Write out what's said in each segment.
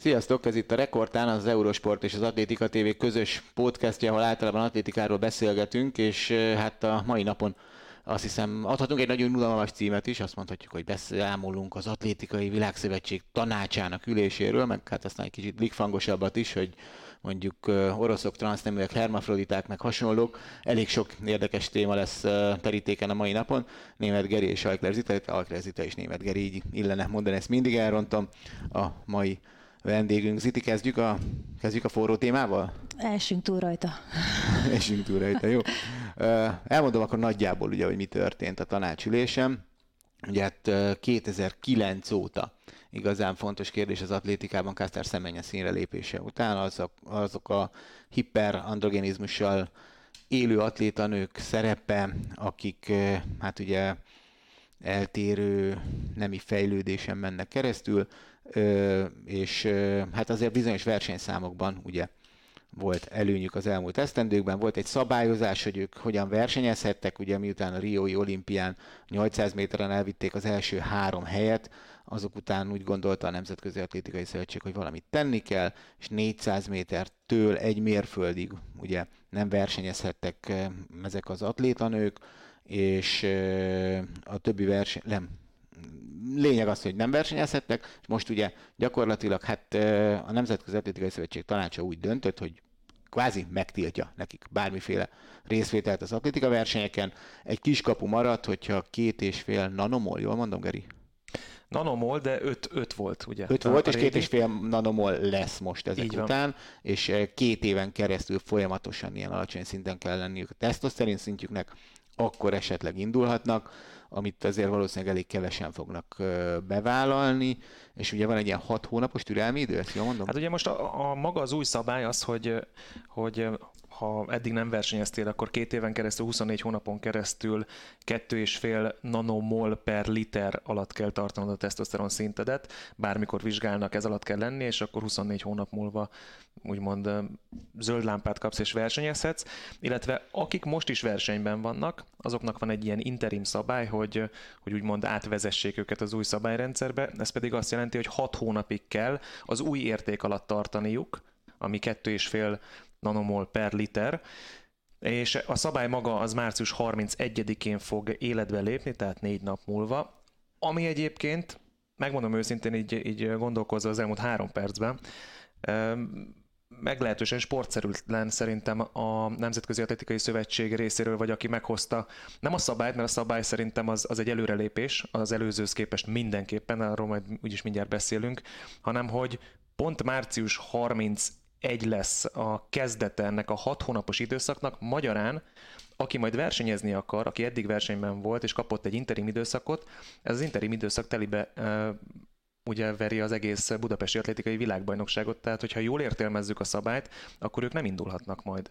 Sziasztok, ez itt a Rekordtán, az Eurosport és az Atlétika TV közös podcastja, ahol általában atlétikáról beszélgetünk, és hát a mai napon azt hiszem adhatunk egy nagyon unalmas címet is, azt mondhatjuk, hogy beszámolunk az Atlétikai Világszövetség tanácsának üléséről, meg hát aztán egy kicsit blikfangosabbat is, hogy mondjuk oroszok, transzneműek, hermafroditák, meg hasonlók. Elég sok érdekes téma lesz terítéken a mai napon. Német Geri és Alkler Zita, Alkler Zita és Német Geri, így illene mondani, ezt mindig elrontom. A mai vendégünk. Ziti, kezdjük a, kezdjük a forró témával? Elsünk túl rajta. Elsünk túl rajta, jó. Elmondom akkor nagyjából, ugye, hogy mi történt a tanácsülésem. Ugye hát 2009 óta igazán fontos kérdés az atlétikában Kásztár szemenye színre lépése után, azok, azok a hiperandrogenizmussal élő atlétanők szerepe, akik hát ugye eltérő nemi fejlődésen mennek keresztül, és hát azért bizonyos versenyszámokban ugye volt előnyük az elmúlt esztendőkben, volt egy szabályozás, hogy ők hogyan versenyezhettek, ugye miután a Riói olimpián 800 méteren elvitték az első három helyet, azok után úgy gondolta a Nemzetközi Atlétikai Szövetség, hogy valamit tenni kell, és 400 métertől egy mérföldig ugye nem versenyezhettek ezek az atlétanők, és a többi verseny, nem, lényeg az, hogy nem versenyezhettek, és most ugye gyakorlatilag hát a Nemzetközi Atlétikai Szövetség tanácsa úgy döntött, hogy kvázi megtiltja nekik bármiféle részvételt az atlétika versenyeken. Egy kiskapu maradt, hogyha két és fél nanomol, jól mondom, Geri? Nanomol, de 5, 5 volt, ugye? 5 volt, és két és fél nanomol lesz most ezek Így után, van. és két éven keresztül folyamatosan ilyen alacsony szinten kell lenniük a tesztoszterin szintjüknek, akkor esetleg indulhatnak amit azért valószínűleg elég kevesen fognak bevállalni, és ugye van egy ilyen hat hónapos türelmi idő, ezt jól mondom? Hát ugye most a, a maga az új szabály az, hogy, hogy ha eddig nem versenyeztél, akkor két éven keresztül, 24 hónapon keresztül 2,5 nanomol per liter alatt kell tartanod a tesztoszteron szintedet, bármikor vizsgálnak, ez alatt kell lenni, és akkor 24 hónap múlva úgymond zöld lámpát kapsz és versenyezhetsz, illetve akik most is versenyben vannak, azoknak van egy ilyen interim szabály, hogy, hogy úgymond átvezessék őket az új szabályrendszerbe, ez pedig azt jelenti, hogy 6 hónapig kell az új érték alatt tartaniuk, ami 2,5 nanomol per liter, és a szabály maga az március 31-én fog életbe lépni, tehát négy nap múlva, ami egyébként, megmondom őszintén, így, így gondolkozva az elmúlt három percben, meglehetősen sportszerűtlen szerintem a Nemzetközi Atletikai Szövetség részéről, vagy aki meghozta nem a szabályt, mert a szabály szerintem az, az egy előrelépés, az előzőhöz képest mindenképpen, arról majd úgyis mindjárt beszélünk, hanem hogy pont március 30 egy lesz a kezdete ennek a hat hónapos időszaknak, magyarán aki majd versenyezni akar, aki eddig versenyben volt és kapott egy interim időszakot, ez az interim időszak telibe ugye veri az egész budapesti atlétikai világbajnokságot, tehát hogyha jól értelmezzük a szabályt, akkor ők nem indulhatnak majd.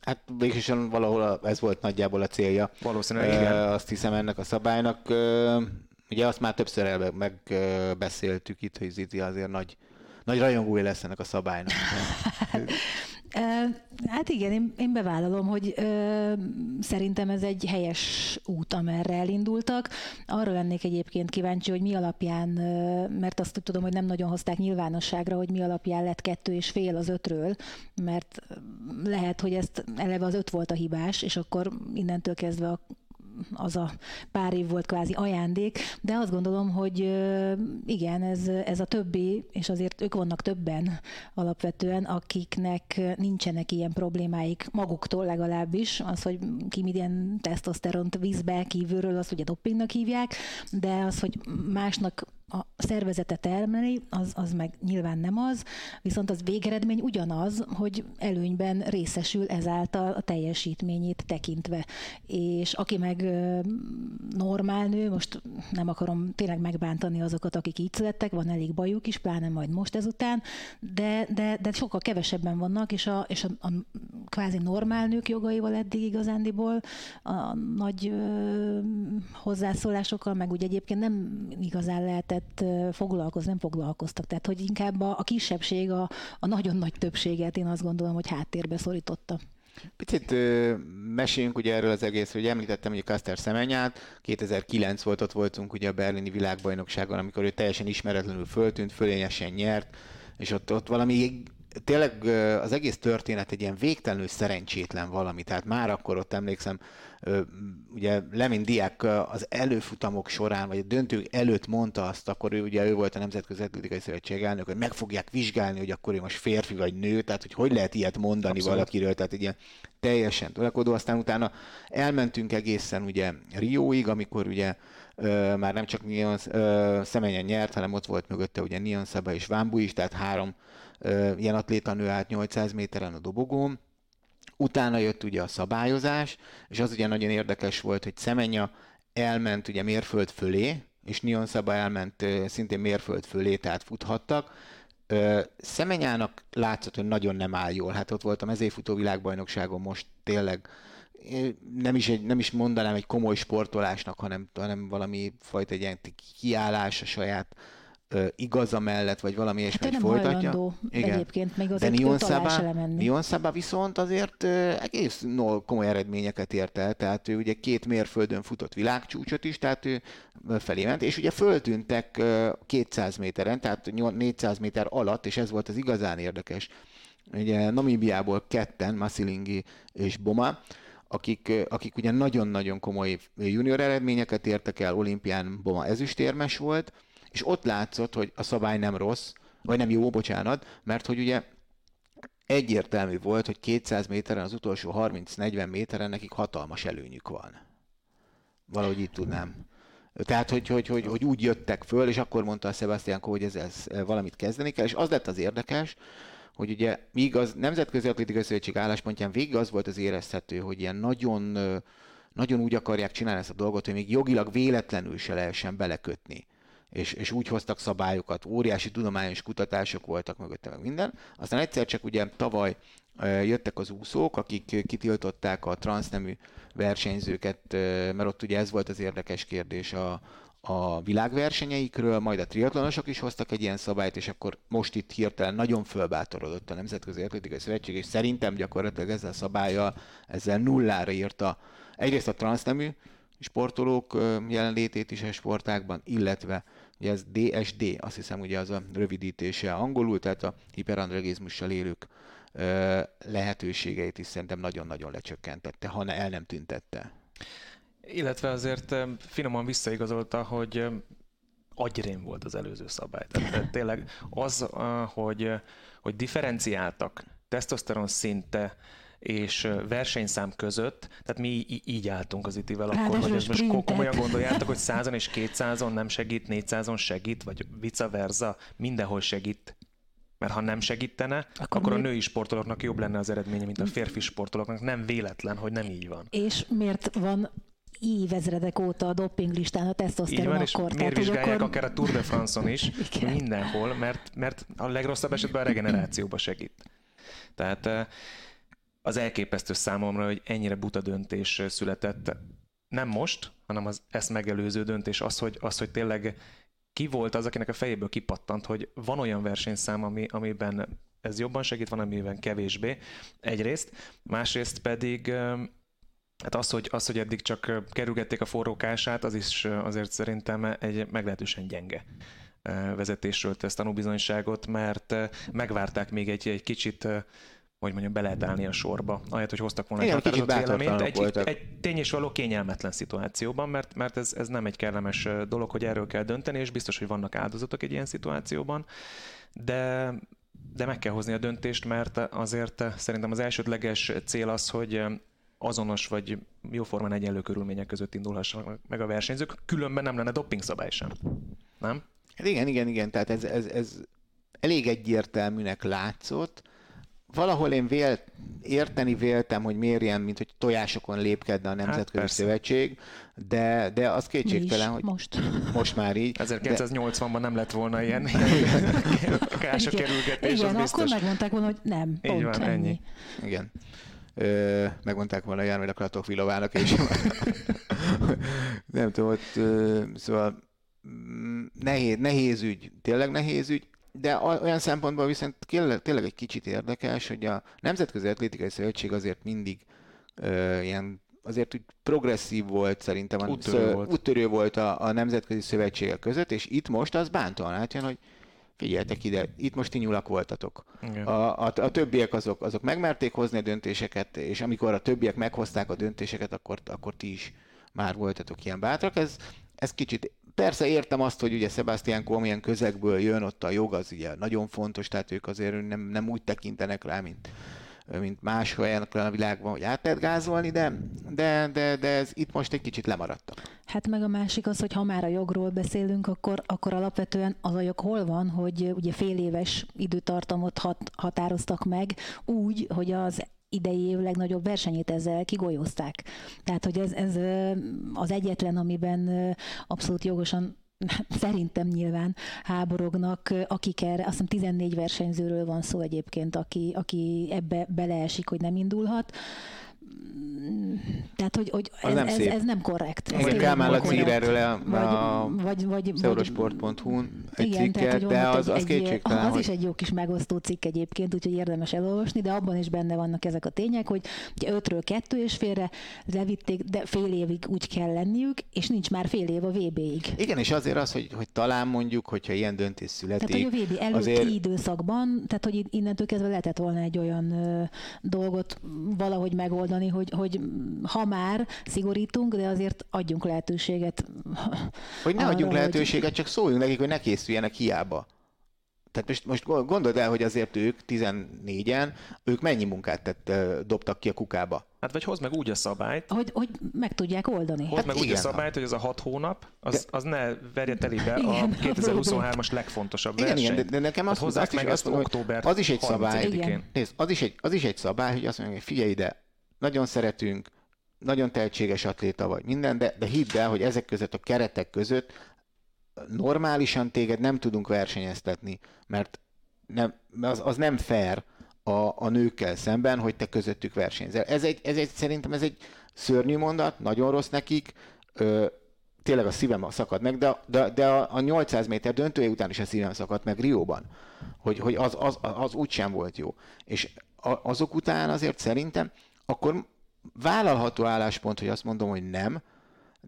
Hát végülis valahol ez volt nagyjából a célja. Valószínűleg igen. Azt hiszem ennek a szabálynak. Ugye azt már többször megbeszéltük itt, hogy Zizi azért nagy nagy rajongói lesz ennek a szabálynak. Hát igen, én, én bevállalom, hogy ö, szerintem ez egy helyes út, amerre elindultak. Arra lennék egyébként kíváncsi, hogy mi alapján, ö, mert azt tudom, hogy nem nagyon hozták nyilvánosságra, hogy mi alapján lett kettő és fél az ötről, mert lehet, hogy ezt eleve az öt volt a hibás, és akkor innentől kezdve a az a pár év volt kvázi ajándék, de azt gondolom, hogy igen, ez, ez a többi, és azért ők vannak többen alapvetően, akiknek nincsenek ilyen problémáik maguktól legalábbis, az, hogy ki milyen tesztoszteront vízbe kívülről, azt ugye doppingnak hívják, de az, hogy másnak a szervezete termeli, az, az meg nyilván nem az, viszont az végeredmény ugyanaz, hogy előnyben részesül ezáltal a teljesítményét tekintve. És aki meg normál nő, most nem akarom tényleg megbántani azokat, akik így születtek, van elég bajuk is, pláne majd most ezután, de, de, de sokkal kevesebben vannak, és a, és a, a kvázi normál nők jogaival eddig igazándiból a nagy ö, hozzászólásokkal, meg úgy egyébként nem igazán lehetett lehetett foglalkozni, nem foglalkoztak. Tehát, hogy inkább a, a kisebbség a, a nagyon nagy többséget én azt gondolom, hogy háttérbe szorította. Picit ö, meséljünk ugye erről az egész, hogy említettem hogy Kaster Szemenyát, 2009 volt, ott voltunk ugye a berlini világbajnokságon, amikor ő teljesen ismeretlenül föltűnt, fölényesen nyert, és ott, ott valami tényleg az egész történet egy ilyen végtelenül szerencsétlen valami, tehát már akkor ott emlékszem, ugye Lemin Diák az előfutamok során, vagy a döntők előtt mondta azt, akkor ő ugye ő volt a Nemzetközi Atlétikai Szövetség elnök, hogy meg fogják vizsgálni, hogy akkor ő most férfi vagy nő, tehát hogy hogy lehet ilyet mondani Abszolút. valakiről, tehát egy ilyen teljesen tolakodó. Aztán utána elmentünk egészen ugye Rióig, amikor ugye ö, már nem csak Nion Szemenyen nyert, hanem ott volt mögötte ugye Nion Szaba és Vámbu is, tehát három ö, ilyen atlétanő állt 800 méteren a dobogón. Utána jött ugye a szabályozás, és az ugye nagyon érdekes volt, hogy Szemenya elment ugye mérföld fölé, és Nion Szaba elment szintén mérföld fölé, tehát futhattak. Szemenyának látszott, hogy nagyon nem áll jól. Hát ott volt a mezőfutó világbajnokságon most tényleg nem is, egy, nem is mondanám egy komoly sportolásnak, hanem, hanem valami fajta egy ilyen kiállás a saját igaza mellett, vagy valami hát ilyesmi, hát folytatja. Igen. egyébként, még az De Nion Szaba, Nion Szaba viszont azért egész no, komoly eredményeket ért el, tehát ő ugye két mérföldön futott világcsúcsot is, tehát ő felé ment, és ugye föltűntek ö, 200 méteren, tehát 400 méter alatt, és ez volt az igazán érdekes. Ugye Namibiából ketten, Masilingi és Boma, akik, akik ugye nagyon-nagyon komoly junior eredményeket értek el, olimpián Boma ezüstérmes volt, és ott látszott, hogy a szabály nem rossz, vagy nem jó, bocsánat, mert hogy ugye egyértelmű volt, hogy 200 méteren, az utolsó 30-40 méteren nekik hatalmas előnyük van. Valahogy így tudnám. Tehát, hogy, hogy, hogy, hogy úgy jöttek föl, és akkor mondta a Sebastian hogy ez, ez valamit kezdeni kell, és az lett az érdekes, hogy ugye míg az Nemzetközi Atlétikai Szövetség álláspontján végig az volt az érezhető, hogy ilyen nagyon, nagyon úgy akarják csinálni ezt a dolgot, hogy még jogilag véletlenül se lehessen belekötni. És, és úgy hoztak szabályokat, óriási tudományos kutatások voltak mögötte, meg minden. Aztán egyszer csak ugye tavaly jöttek az úszók, akik kitiltották a transznemű versenyzőket, mert ott ugye ez volt az érdekes kérdés a, a világversenyeikről, majd a triatlonosok is hoztak egy ilyen szabályt, és akkor most itt hirtelen nagyon fölbátorodott a Nemzetközi Atlétikai Szövetség, és szerintem gyakorlatilag ezzel a szabálya, ezzel nullára írta egyrészt a transznemű sportolók jelenlétét is a sportákban, illetve ugye ez DSD, azt hiszem ugye az a rövidítése angolul, tehát a hiperandrogizmussal élők lehetőségeit is szerintem nagyon-nagyon lecsökkentette, ha el nem tüntette. Illetve azért finoman visszaigazolta, hogy agyrém volt az előző szabály. Tehát tényleg az, hogy, hogy differenciáltak tesztoszteron szinte és versenyszám között, tehát mi így álltunk az itivel akkor, hogy ez most komolyan gondoljátok, hogy százon és kétszázon nem segít, négyszázon segít, vagy vice versa, mindenhol segít. Mert ha nem segítene, akkor, akkor a női sportolóknak jobb lenne az eredménye, mint a férfi sportolóknak. Nem véletlen, hogy nem így van. És miért van évezredek óta a listán a tesztoszteron akkor. És miért tehát, vizsgálják akkor... akár a Tour de France-on is, mindenhol, mert, mert a legrosszabb esetben a regenerációba segít. Tehát eh, az elképesztő számomra, hogy ennyire buta döntés született. Nem most, hanem az ezt megelőző döntés az, hogy, az, hogy tényleg ki volt az, akinek a fejéből kipattant, hogy van olyan versenyszám, ami, amiben ez jobban segít, van, amiben kevésbé. Egyrészt, másrészt pedig Hát az, hogy, az, hogy eddig csak kerülgették a forrókását, az is azért szerintem egy meglehetősen gyenge vezetésről tesz tanúbizonyságot, mert megvárták még egy, egy kicsit hogy mondjam, be lehet állni a sorba, ahelyett, hogy hoztak volna Igen, egy határozott véleményt, egy, egy, egy tény és való kényelmetlen szituációban, mert, mert ez, ez nem egy kellemes dolog, hogy erről kell dönteni, és biztos, hogy vannak áldozatok egy ilyen szituációban, de de meg kell hozni a döntést, mert azért szerintem az elsődleges cél az, hogy azonos vagy jóformán egyenlő körülmények között indulhassanak meg a versenyzők, különben nem lenne doping szabály sem. Nem? Hát igen, igen, igen, tehát ez, ez, ez elég egyértelműnek látszott. Valahol én vél, érteni véltem, hogy miért ilyen, mint hogy tojásokon lépkedne a hát Nemzetközi hát Szövetség, de, de az kétségtelen, hogy most. most már így. 1980-ban de... nem lett volna ilyen kások kerülgetés, Igen, akkor megmondták volna, hogy nem, így van, ennyi. ennyi. Igen ö, megmondták volna, hogy járműleg akaratok Vilovának, és nem tudom, ott, ö, szóval mm, nehéz, nehéz ügy, tényleg nehéz ügy, de olyan szempontból viszont tényleg egy kicsit érdekes, hogy a Nemzetközi Atlétikai Szövetség azért mindig ö, ilyen azért úgy progresszív volt szerintem, úttörő, volt. úttörő volt a, a nemzetközi szövetségek között, és itt most az bántóan átjön, hogy figyeljetek ide, itt most ti nyulak voltatok. A, a, a többiek azok, azok megmerték hozni a döntéseket, és amikor a többiek meghozták a döntéseket, akkor, akkor ti is már voltatok ilyen bátrak. Ez, ez kicsit Persze értem azt, hogy ugye Sebastian Cohen milyen közegből jön, ott a jog az ugye nagyon fontos, tehát ők azért nem, nem úgy tekintenek rá, mint, mint más helyen a világban, hogy át lehet gázolni, de, de, de, de ez itt most egy kicsit lemaradtak. Hát meg a másik az, hogy ha már a jogról beszélünk, akkor, akkor alapvetően az a jog hol van, hogy ugye fél éves időtartamot hat, határoztak meg úgy, hogy az idei év legnagyobb versenyét ezzel kigolyozták. Tehát, hogy ez, ez az egyetlen, amiben abszolút jogosan szerintem nyilván háborognak, akik erre, azt hiszem 14 versenyzőről van szó egyébként, aki, aki ebbe beleesik, hogy nem indulhat tehát, hogy, hogy ez, nem ez, ez, nem korrekt. Igen, Kálmán Laci ír erről a, vagy, vagy, vagy, Eurosport.hu-n egy igen, cikket, tehát, de az, az egy, kétségtelen. Az hogy... is egy jó kis megosztó cikk egyébként, úgyhogy érdemes elolvasni, de abban is benne vannak ezek a tények, hogy ugye ötről kettő és félre levitték, de fél évig úgy kell lenniük, és nincs már fél év a VB-ig. Igen, és azért az, hogy, hogy talán mondjuk, hogyha ilyen döntés születik. Tehát, hogy a VB előtti azért... időszakban, tehát, hogy innentől kezdve lehetett volna egy olyan ö, dolgot valahogy megoldani, hogy, hogy ha már szigorítunk, de azért adjunk lehetőséget. Hogy ne arra, adjunk lehetőséget, hogy... csak szóljunk nekik, hogy ne készüljenek hiába. Tehát most, most gondold el, hogy azért ők 14-en, ők mennyi munkát tett, dobtak ki a kukába? Hát vagy hozd meg úgy a szabályt. Hogy, hogy meg tudják oldani. Hozd hát meg igen. úgy a szabályt, hogy az a hat hónap, az, de, az ne verje telibe a 2023-as legfontosabb igen, verseny. Igen, de, de nekem azt, hát azt, meg azt, azt október az is egy szabály. Nézd, az is egy, az is egy szabály, hogy azt mondja, hogy figyelj ide, nagyon szeretünk, nagyon tehetséges atléta vagy minden, de, de hidd el, hogy ezek között a keretek között normálisan téged nem tudunk versenyeztetni, mert nem, az, az nem fair a, a nőkkel szemben, hogy te közöttük versenyzel. Ez egy, ez egy, szerintem ez egy szörnyű mondat, nagyon rossz nekik, ö, tényleg a szívem szakad meg, de, de, de a, a 800 méter döntője után is a szívem szakadt meg Rióban, hogy, hogy az, az, az úgy sem volt jó. És a, azok után azért szerintem akkor vállalható álláspont, hogy azt mondom, hogy nem,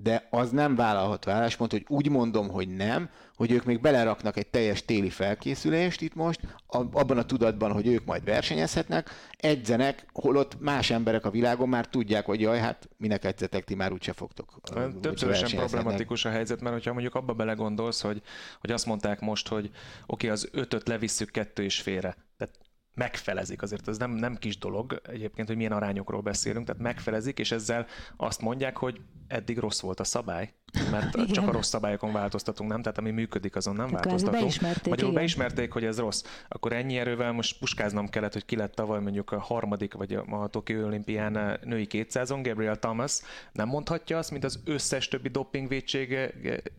de az nem vállalható álláspont, hogy úgy mondom, hogy nem, hogy ők még beleraknak egy teljes téli felkészülést itt most, abban a tudatban, hogy ők majd versenyezhetnek, edzenek, holott más emberek a világon már tudják, hogy jaj, hát minek edzetek, ti már úgyse fogtok. Többszörösen problematikus a helyzet, mert hogyha mondjuk abba belegondolsz, hogy, hogy azt mondták most, hogy oké, okay, az ötöt levisszük kettő és félre. Tehát megfelezik, azért ez nem, nem kis dolog egyébként, hogy milyen arányokról beszélünk, tehát megfelezik, és ezzel azt mondják, hogy eddig rossz volt a szabály, mert igen. csak a rossz szabályokon változtatunk, nem? Tehát ami működik, azon nem Tehát változtatunk. Beismerték, Magyarul beismerték, hogy ez rossz. Akkor ennyi erővel most puskáznom kellett, hogy ki lett tavaly mondjuk a harmadik, vagy a, a Tokió olimpián női 200-on, Gabriel Thomas nem mondhatja azt, mint az összes többi dopingvédség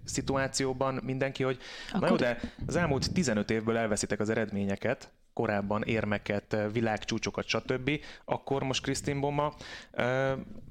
szituációban mindenki, hogy Akkor... na jó, de az elmúlt 15 évből elveszitek az eredményeket, korábban érmeket, világcsúcsokat, stb., akkor most Krisztin Boma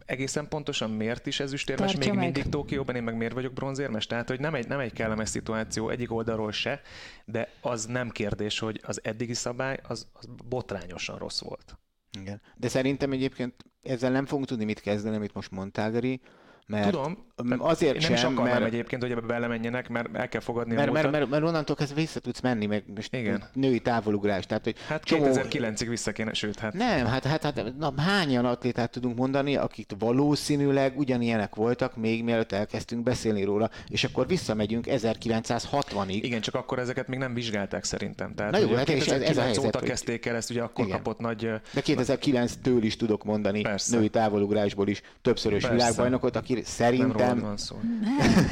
egészen pontosan miért is ezüstérmes még meg. mindig Tokióban, én meg miért vagyok bronzérmes? Tehát, hogy nem egy, nem egy kellemes szituáció egyik oldalról se, de az nem kérdés, hogy az eddigi szabály az, az botrányosan rossz volt. Igen. De szerintem egyébként ezzel nem fogunk tudni mit kezdeni, amit most mondtál, Geri, mert Tudom, azért én nem sem, is akarnám mert, egyébként, hogy ebbe belemenjenek, mert el kell fogadni mert, a mert, mert, mert, onnantól kezdve vissza tudsz menni, meg most Igen. női távolugrás. Tehát, hogy hát csomó... 2009-ig vissza kéne, sőt, hát... Nem, hát, hát, hát na, hányan atlétát tudunk mondani, akik valószínűleg ugyanilyenek voltak, még mielőtt elkezdtünk beszélni róla, és akkor visszamegyünk 1960-ig. Igen, csak akkor ezeket még nem vizsgálták szerintem. Tehát, na jó, hát és ez, ez a helyzet, óta kezdték el ezt, ugye akkor Igen. kapott nagy... De 2009-től is tudok mondani Persze. női távolugrásból is többszörös Persze. világbajnokot, aki szerintem, van szó.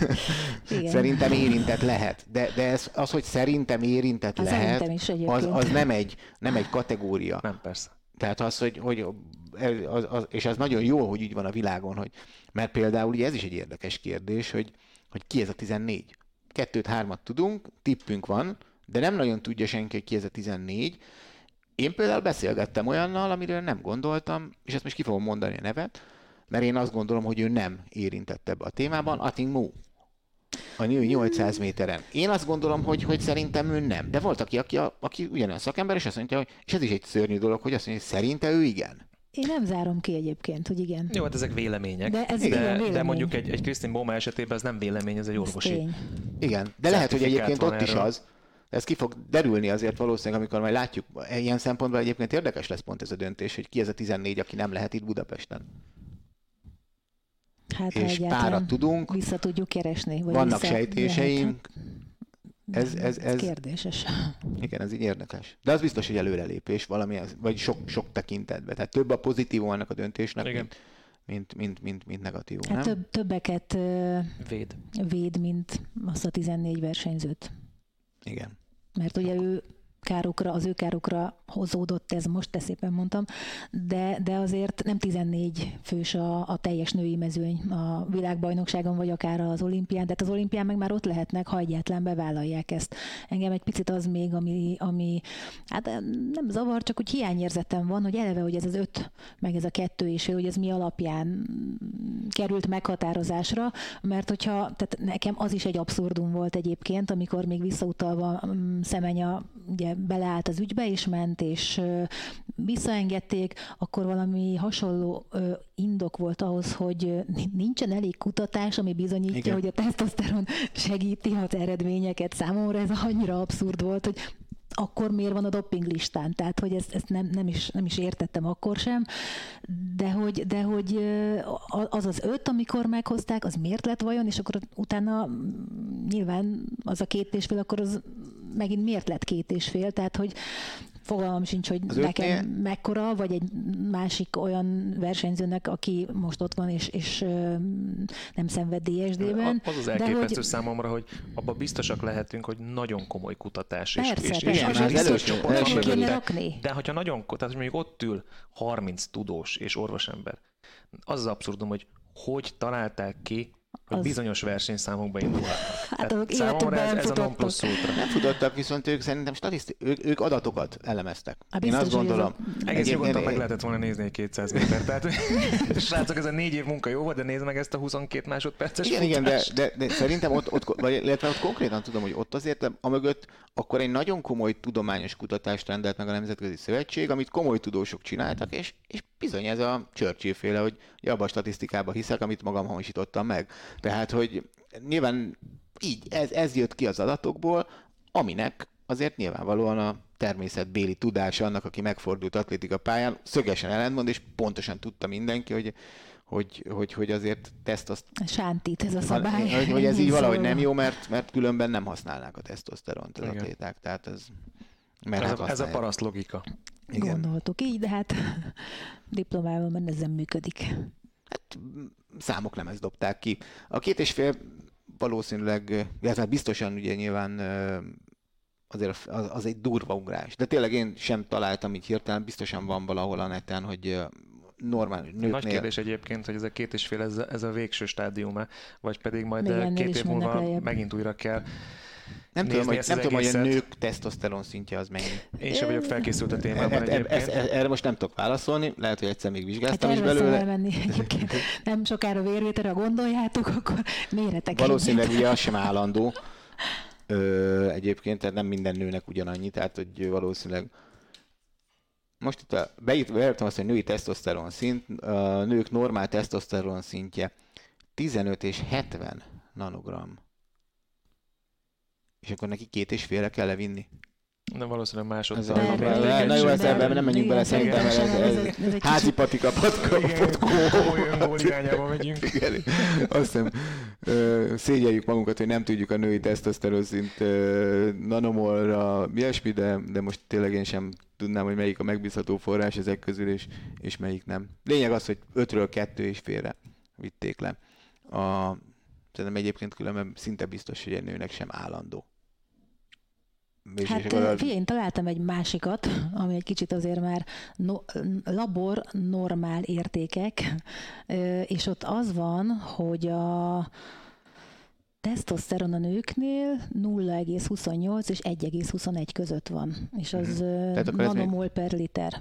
szerintem érintett lehet. De, de ez, az, hogy szerintem érintett az lehet, is az, az nem, egy, nem egy kategória. Nem, persze. Tehát az, hogy, hogy az, az, és az nagyon jó, hogy így van a világon, hogy, mert például ugye ez is egy érdekes kérdés, hogy, hogy ki ez a 14. Kettőt, hármat tudunk, tippünk van, de nem nagyon tudja senki, hogy ki ez a 14. Én például beszélgettem olyannal, amiről nem gondoltam, és ezt most ki fogom mondani a nevet, mert én azt gondolom, hogy ő nem érintett ebbe a témában. Ating Mu. a nő 800 méteren. Én azt gondolom, hogy, hogy szerintem ő nem. De volt aki, aki, aki ugyanolyan szakember, és azt mondja, hogy, és ez is egy szörnyű dolog, hogy azt mondja, hogy szerinte ő igen. Én nem zárom ki egyébként, hogy igen. Jó, hát ezek vélemények. De ez de, vélemény. de mondjuk egy, egy Krisztin Boma esetében ez nem vélemény, ez egy Ez orvosi. tény. Igen, de lehet, hogy egyébként ott is erről. az. Ez ki fog derülni azért valószínűleg, amikor majd látjuk. Ilyen szempontból egyébként érdekes lesz pont ez a döntés, hogy ki ez a 14, aki nem lehet itt Budapesten. Hát, És párat tudunk, vissza tudjuk keresni. Vagy vannak vissza sejtéseink. lehet. Ez, ez, ez, Kérdéses. igen, ez így érdekes. De az biztos, hogy előrelépés valami, vagy sok, sok tekintetben. Tehát több a pozitív ennek a döntésnek, Igen. mint, mint, mint, mint, mint negatív. Hát nem? több, többeket Véd. véd, mint azt a 14 versenyzőt. Igen. Mert ugye ő károkra, az ő károkra hozódott ez, most te szépen mondtam, de, de azért nem 14 fős a, a teljes női mezőny a világbajnokságon, vagy akár az olimpián, de hát az olimpián meg már ott lehetnek, ha egyáltalán bevállalják ezt. Engem egy picit az még, ami, ami hát nem zavar, csak úgy hiányérzetem van, hogy eleve, hogy ez az öt, meg ez a kettő fél, hogy ez mi alapján került meghatározásra, mert hogyha, tehát nekem az is egy abszurdum volt egyébként, amikor még visszautalva mm, Szemenya ugye beleállt az ügybe, és ment, és visszaengedték, akkor valami hasonló indok volt ahhoz, hogy nincsen elég kutatás, ami bizonyítja, Igen. hogy a tesztoszteron segíti az eredményeket. Számomra ez annyira abszurd volt, hogy akkor miért van a doping listán? Tehát, hogy ezt, ezt nem, nem, is, nem is értettem akkor sem, de hogy, de hogy az az öt, amikor meghozták, az miért lett vajon, és akkor utána mm, nyilván az a két és fél, akkor az megint miért lett két és fél, tehát hogy fogalmam sincs, hogy Az nekem ötnél- mekkora, vagy egy másik olyan versenyzőnek, aki most ott van, és, és nem szenved DSD-ben. Az az de elképesztő hogy- számomra, hogy abban biztosak lehetünk, hogy nagyon komoly kutatás. És, Persze, és, persze, és, és csoport első van kéne rakni. De hogyha nagyon, tehát mondjuk ott ül 30 tudós és orvosember, az az abszurdum, hogy hogy találták ki, hogy Az- bizonyos versenyszámokba indulhatnak. Hát Tehát azok számomra ez, ez a non futottak. plus ultra. Nem futottak, viszont ők szerintem statiszti- ők, ők adatokat elemeztek. Hát Én azt hogy ez a- gondolom. Egész Egyébként nyugodtan meg lehetett volna nézni egy 200 méter. Tehát, srácok, ez a négy év munka jó volt, de nézd meg ezt a 22 másodperces Igen, igen, de, de, de, szerintem ott, ott, vagy, illetve ott konkrétan tudom, hogy ott azért amögött akkor egy nagyon komoly tudományos kutatást rendelt meg a Nemzetközi Szövetség, amit komoly tudósok csináltak, és, és bizony ez a Churchill féle, hogy ja, abba a statisztikába hiszek, amit magam hamisítottam meg. Tehát, hogy nyilván így, ez, ez jött ki az adatokból, aminek azért nyilvánvalóan a természetbéli tudása annak, aki megfordult atlétika pályán, szögesen ellentmond, és pontosan tudta mindenki, hogy, hogy, hogy, hogy azért tesztoszt Sántít ez a szabály. hogy, hogy ez így valahogy nem jó, mert, mert különben nem használnák a tesztoszteront az Igen. atléták. Tehát ez... Mert Ez hát a, ez a paraszt logika. Igen. Gondoltuk így, de hát diplomával már ez nem működik. Hát, számok nem ezt dobták ki. A két és fél valószínűleg, illetve hát biztosan ugye nyilván azért az, az egy durva ugrás. De tényleg én sem találtam így hirtelen, biztosan van valahol a neten, hogy normál nőknél... Nagy kérdés egyébként, hogy ez a két és fél, ez a, ez a végső stádium vagy pedig majd Még két év múlva lejjebb. megint újra kell. Nem tudom, hogy, nem tudom, hogy a nők tesztoszteron szintje az mennyi. Én sem vagyok felkészült a témában E- e- egyébként. ezt- e- erre most nem tudok válaszolni, lehet, hogy egyszer még Hát vizsgáztam is terveztem belőle. elmenni egyébként. Nem sokára vérvételre, gondoljátok, akkor méretek Valószínűleg ugye az sem állandó. Ö, egyébként, tehát nem minden nőnek ugyanannyi, tehát hogy valószínűleg most itt a, beírt, beírtam azt, hogy női tesztoszteron szint, a nők normál tesztoszteron szintje 15 és 70 nanogram. És akkor neki két és félre kell levinni. De valószínűleg Ez másodszor. a- Mert- van Na, na jó, ezt ebben nem menjünk bele, szerintem ez, ez, ez ez házi patika öngól irányába megyünk. Igen, azt hiszem, szégyeljük magunkat, hogy nem tudjuk a női tesztoszteron szint ö, nanomolra, ilyesmi, de, de most tényleg én sem tudnám, hogy melyik a megbízható forrás ezek közül, és, és melyik nem. Lényeg az, hogy ötről kettő és félre vitték le. A, szerintem egyébként különben szinte biztos, hogy egy nőnek sem állandó. És, Hát a- figyelj, én találtam egy másikat, ami egy kicsit azért már no, labor normál értékek, és ott az van, hogy a tesztoszteron a nőknél 0,28 és 1,21 között van, és az akkor ez még- nanomol per liter.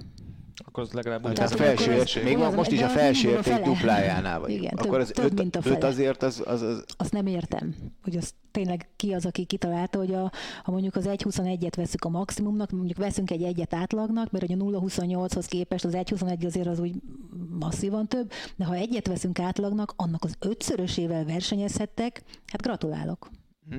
Akkor az legalább Hát úgy a Tehát, felső akkor ért, ez- még ugyanaz, most is a felső érték fele. duplájánál vagy. Igen, akkor több- az több, 5, mint a fele. azért az, az, az Azt nem értem, hogy az tényleg ki az, aki kitalálta, hogy a, ha mondjuk az 1.21-et veszük a maximumnak, mondjuk veszünk egy egyet átlagnak, mert hogy a 0.28-hoz képest az 1.21 azért az úgy masszívan több, de ha egyet veszünk átlagnak, annak az ötszörösével versenyezhettek, hát gratulálok. Hm?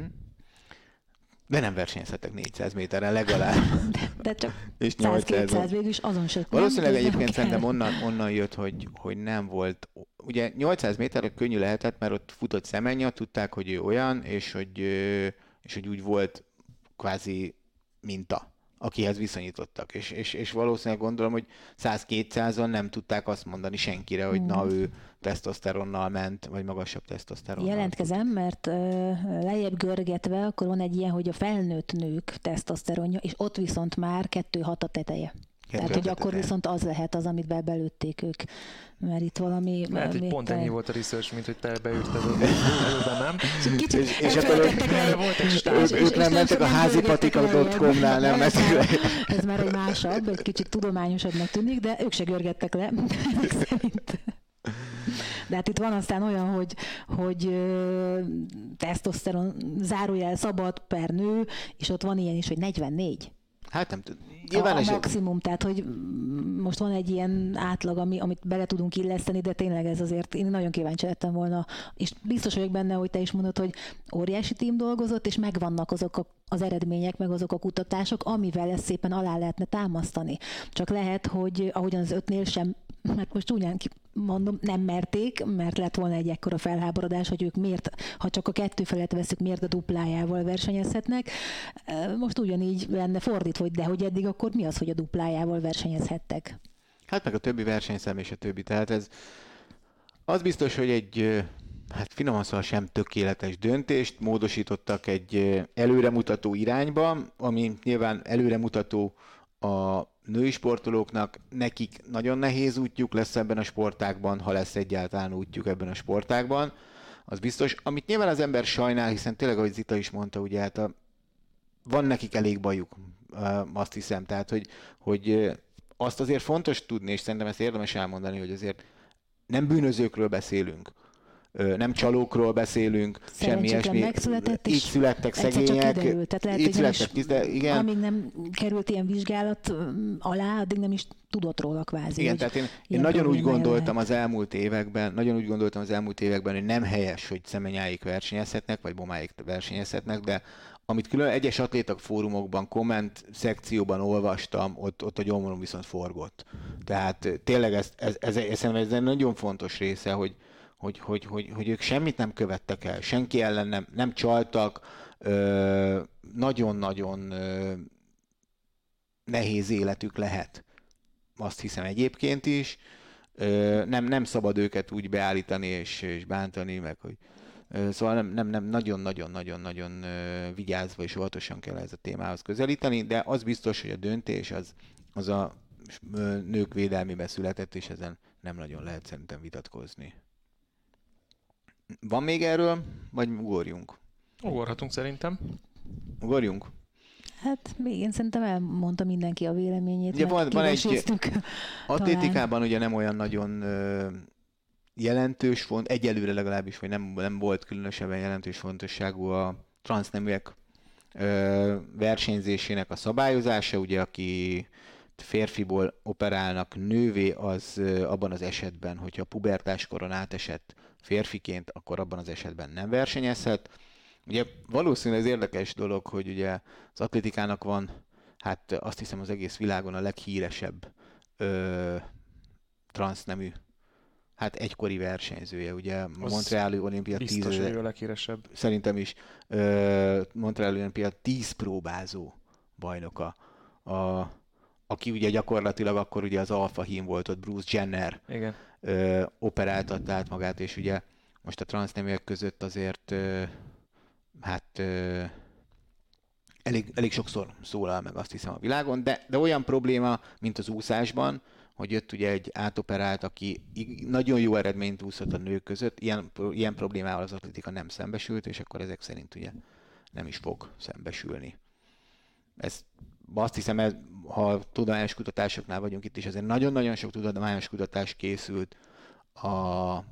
De nem versenyezhetek 400 méteren legalább, De csak és 800 100-200 végül is azon se. Valószínűleg nem, egyébként szerintem onnan, onnan jött, hogy, hogy nem volt, ugye 800 méterre könnyű lehetett, mert ott futott szemenya, tudták, hogy ő olyan, és hogy, és hogy úgy volt kvázi minta, akihez viszonyítottak. És, és, és valószínűleg gondolom, hogy 100-200-on nem tudták azt mondani senkire, hogy na Hmm. ő tesztoszteronnal ment, vagy magasabb tesztoszteronnal. Jelentkezem, mert ö, lejjebb görgetve, akkor van egy ilyen, hogy a felnőtt nők tesztoszteronja, és ott viszont már 2-6 a teteje. Tehát, hogy Kettő akkor viszont az lehet az, amit be belőtték ők. Mert itt valami... Lehet, hogy pont te- ennyi volt a research, mint hogy te beütted az előben, nem? Kicsit És- és akkor ők- Ők- nem mentek a házipatika.com-nál, nem görgettek mentek le. le. Ez már egy másabb, egy kicsit tudományosabbnak tűnik, de ők se görgettek le. ezek szerint. De hát itt van aztán olyan, hogy, hogy tesztoszteron zárójel szabad per nő, és ott van ilyen is, hogy 44. Hát nem tudom. A, Nyilván a maximum, tehát hogy most van egy ilyen átlag, ami, amit bele tudunk illeszteni, de tényleg ez azért, én nagyon kíváncsi lettem volna, és biztos vagyok benne, hogy te is mondod, hogy óriási tím dolgozott, és megvannak azok a, az eredmények, meg azok a kutatások, amivel ezt szépen alá lehetne támasztani. Csak lehet, hogy ahogyan az ötnél sem mert most ki- mondom, nem merték, mert lett volna egy ekkora felháborodás, hogy ők miért, ha csak a kettő felett veszük, miért a duplájával versenyezhetnek. Most ugyanígy lenne fordítva, hogy de hogy eddig akkor mi az, hogy a duplájával versenyezhettek? Hát meg a többi versenyszám és a többi. Tehát ez az biztos, hogy egy hát finoman szóval sem tökéletes döntést módosítottak egy előremutató irányba, ami nyilván előremutató a női sportolóknak, nekik nagyon nehéz útjuk lesz ebben a sportákban, ha lesz egyáltalán útjuk ebben a sportákban. Az biztos. Amit nyilván az ember sajnál, hiszen tényleg, ahogy Zita is mondta, ugye hát a, van nekik elég bajuk, azt hiszem. Tehát, hogy, hogy azt azért fontos tudni, és szerintem ezt érdemes elmondani, hogy azért nem bűnözőkről beszélünk, nem csalókról beszélünk, semmi ilyesmi. megszületett, Így születtek szegények, kiderült. Tehát lehet, így nem is, születtek, de igen. amíg nem került ilyen vizsgálat alá, addig nem is tudott róla kvázi. Igen, tehát én, én nagyon úgy gondoltam lehet. az elmúlt években, nagyon úgy gondoltam az elmúlt években, hogy nem helyes, hogy szemenyáik versenyezhetnek, vagy bomáik versenyezhetnek, de amit külön egyes atlétak fórumokban, komment szekcióban olvastam, ott, ott a gyomrom viszont forgott. Tehát eh, tényleg ez, ez, ez, ez, ez egy nagyon fontos része, hogy, hogy, hogy, hogy, hogy ők semmit nem követtek el, senki ellen nem, nem csaltak, ö, nagyon-nagyon ö, nehéz életük lehet. Azt hiszem egyébként is. Ö, nem, nem szabad őket úgy beállítani és, és bántani, meg hogy Szóval nem, nem, nem nagyon-nagyon-nagyon-nagyon vigyázva és óvatosan kell ez a témához közelíteni, de az biztos, hogy a döntés az, az a nők védelmébe született, és ezen nem nagyon lehet szerintem vitatkozni. Van még erről, vagy ugorjunk? Ugorhatunk szerintem. Ugorjunk? Hát még én szerintem elmondta mindenki a véleményét. Ugye van- van egy- Atlétikában ugye nem olyan nagyon ö, jelentős font, egyelőre legalábbis, vagy nem, nem volt különösebben jelentős fontosságú a transzneműek ö, versenyzésének a szabályozása, ugye aki férfiból operálnak nővé, az ö, abban az esetben, hogyha pubertáskoron átesett férfiként, akkor abban az esetben nem versenyezhet. Ugye valószínűleg ez érdekes dolog, hogy ugye az atlétikának van, hát azt hiszem az egész világon a leghíresebb ö, transznemű, hát egykori versenyzője, ugye Az Montreali olimpia Biztos, 10 hogy ő a leghíresebb. szerintem is ö, Montreali olimpia 10 próbázó bajnoka, a, aki ugye gyakorlatilag akkor ugye az alfa hím volt ott, Bruce Jenner Igen. Ö, operáltatta át magát, és ugye most a transzneműek között azért ö, hát ö, elég, elég sokszor szólal meg azt hiszem a világon, de, de olyan probléma, mint az úszásban, hogy jött ugye egy átoperált, aki nagyon jó eredményt úszott a nők között, ilyen, ilyen problémával az atletika nem szembesült, és akkor ezek szerint ugye nem is fog szembesülni. Ez, azt hiszem, ez, ha tudományos kutatásoknál vagyunk itt is, azért nagyon-nagyon sok tudományos kutatás készült a,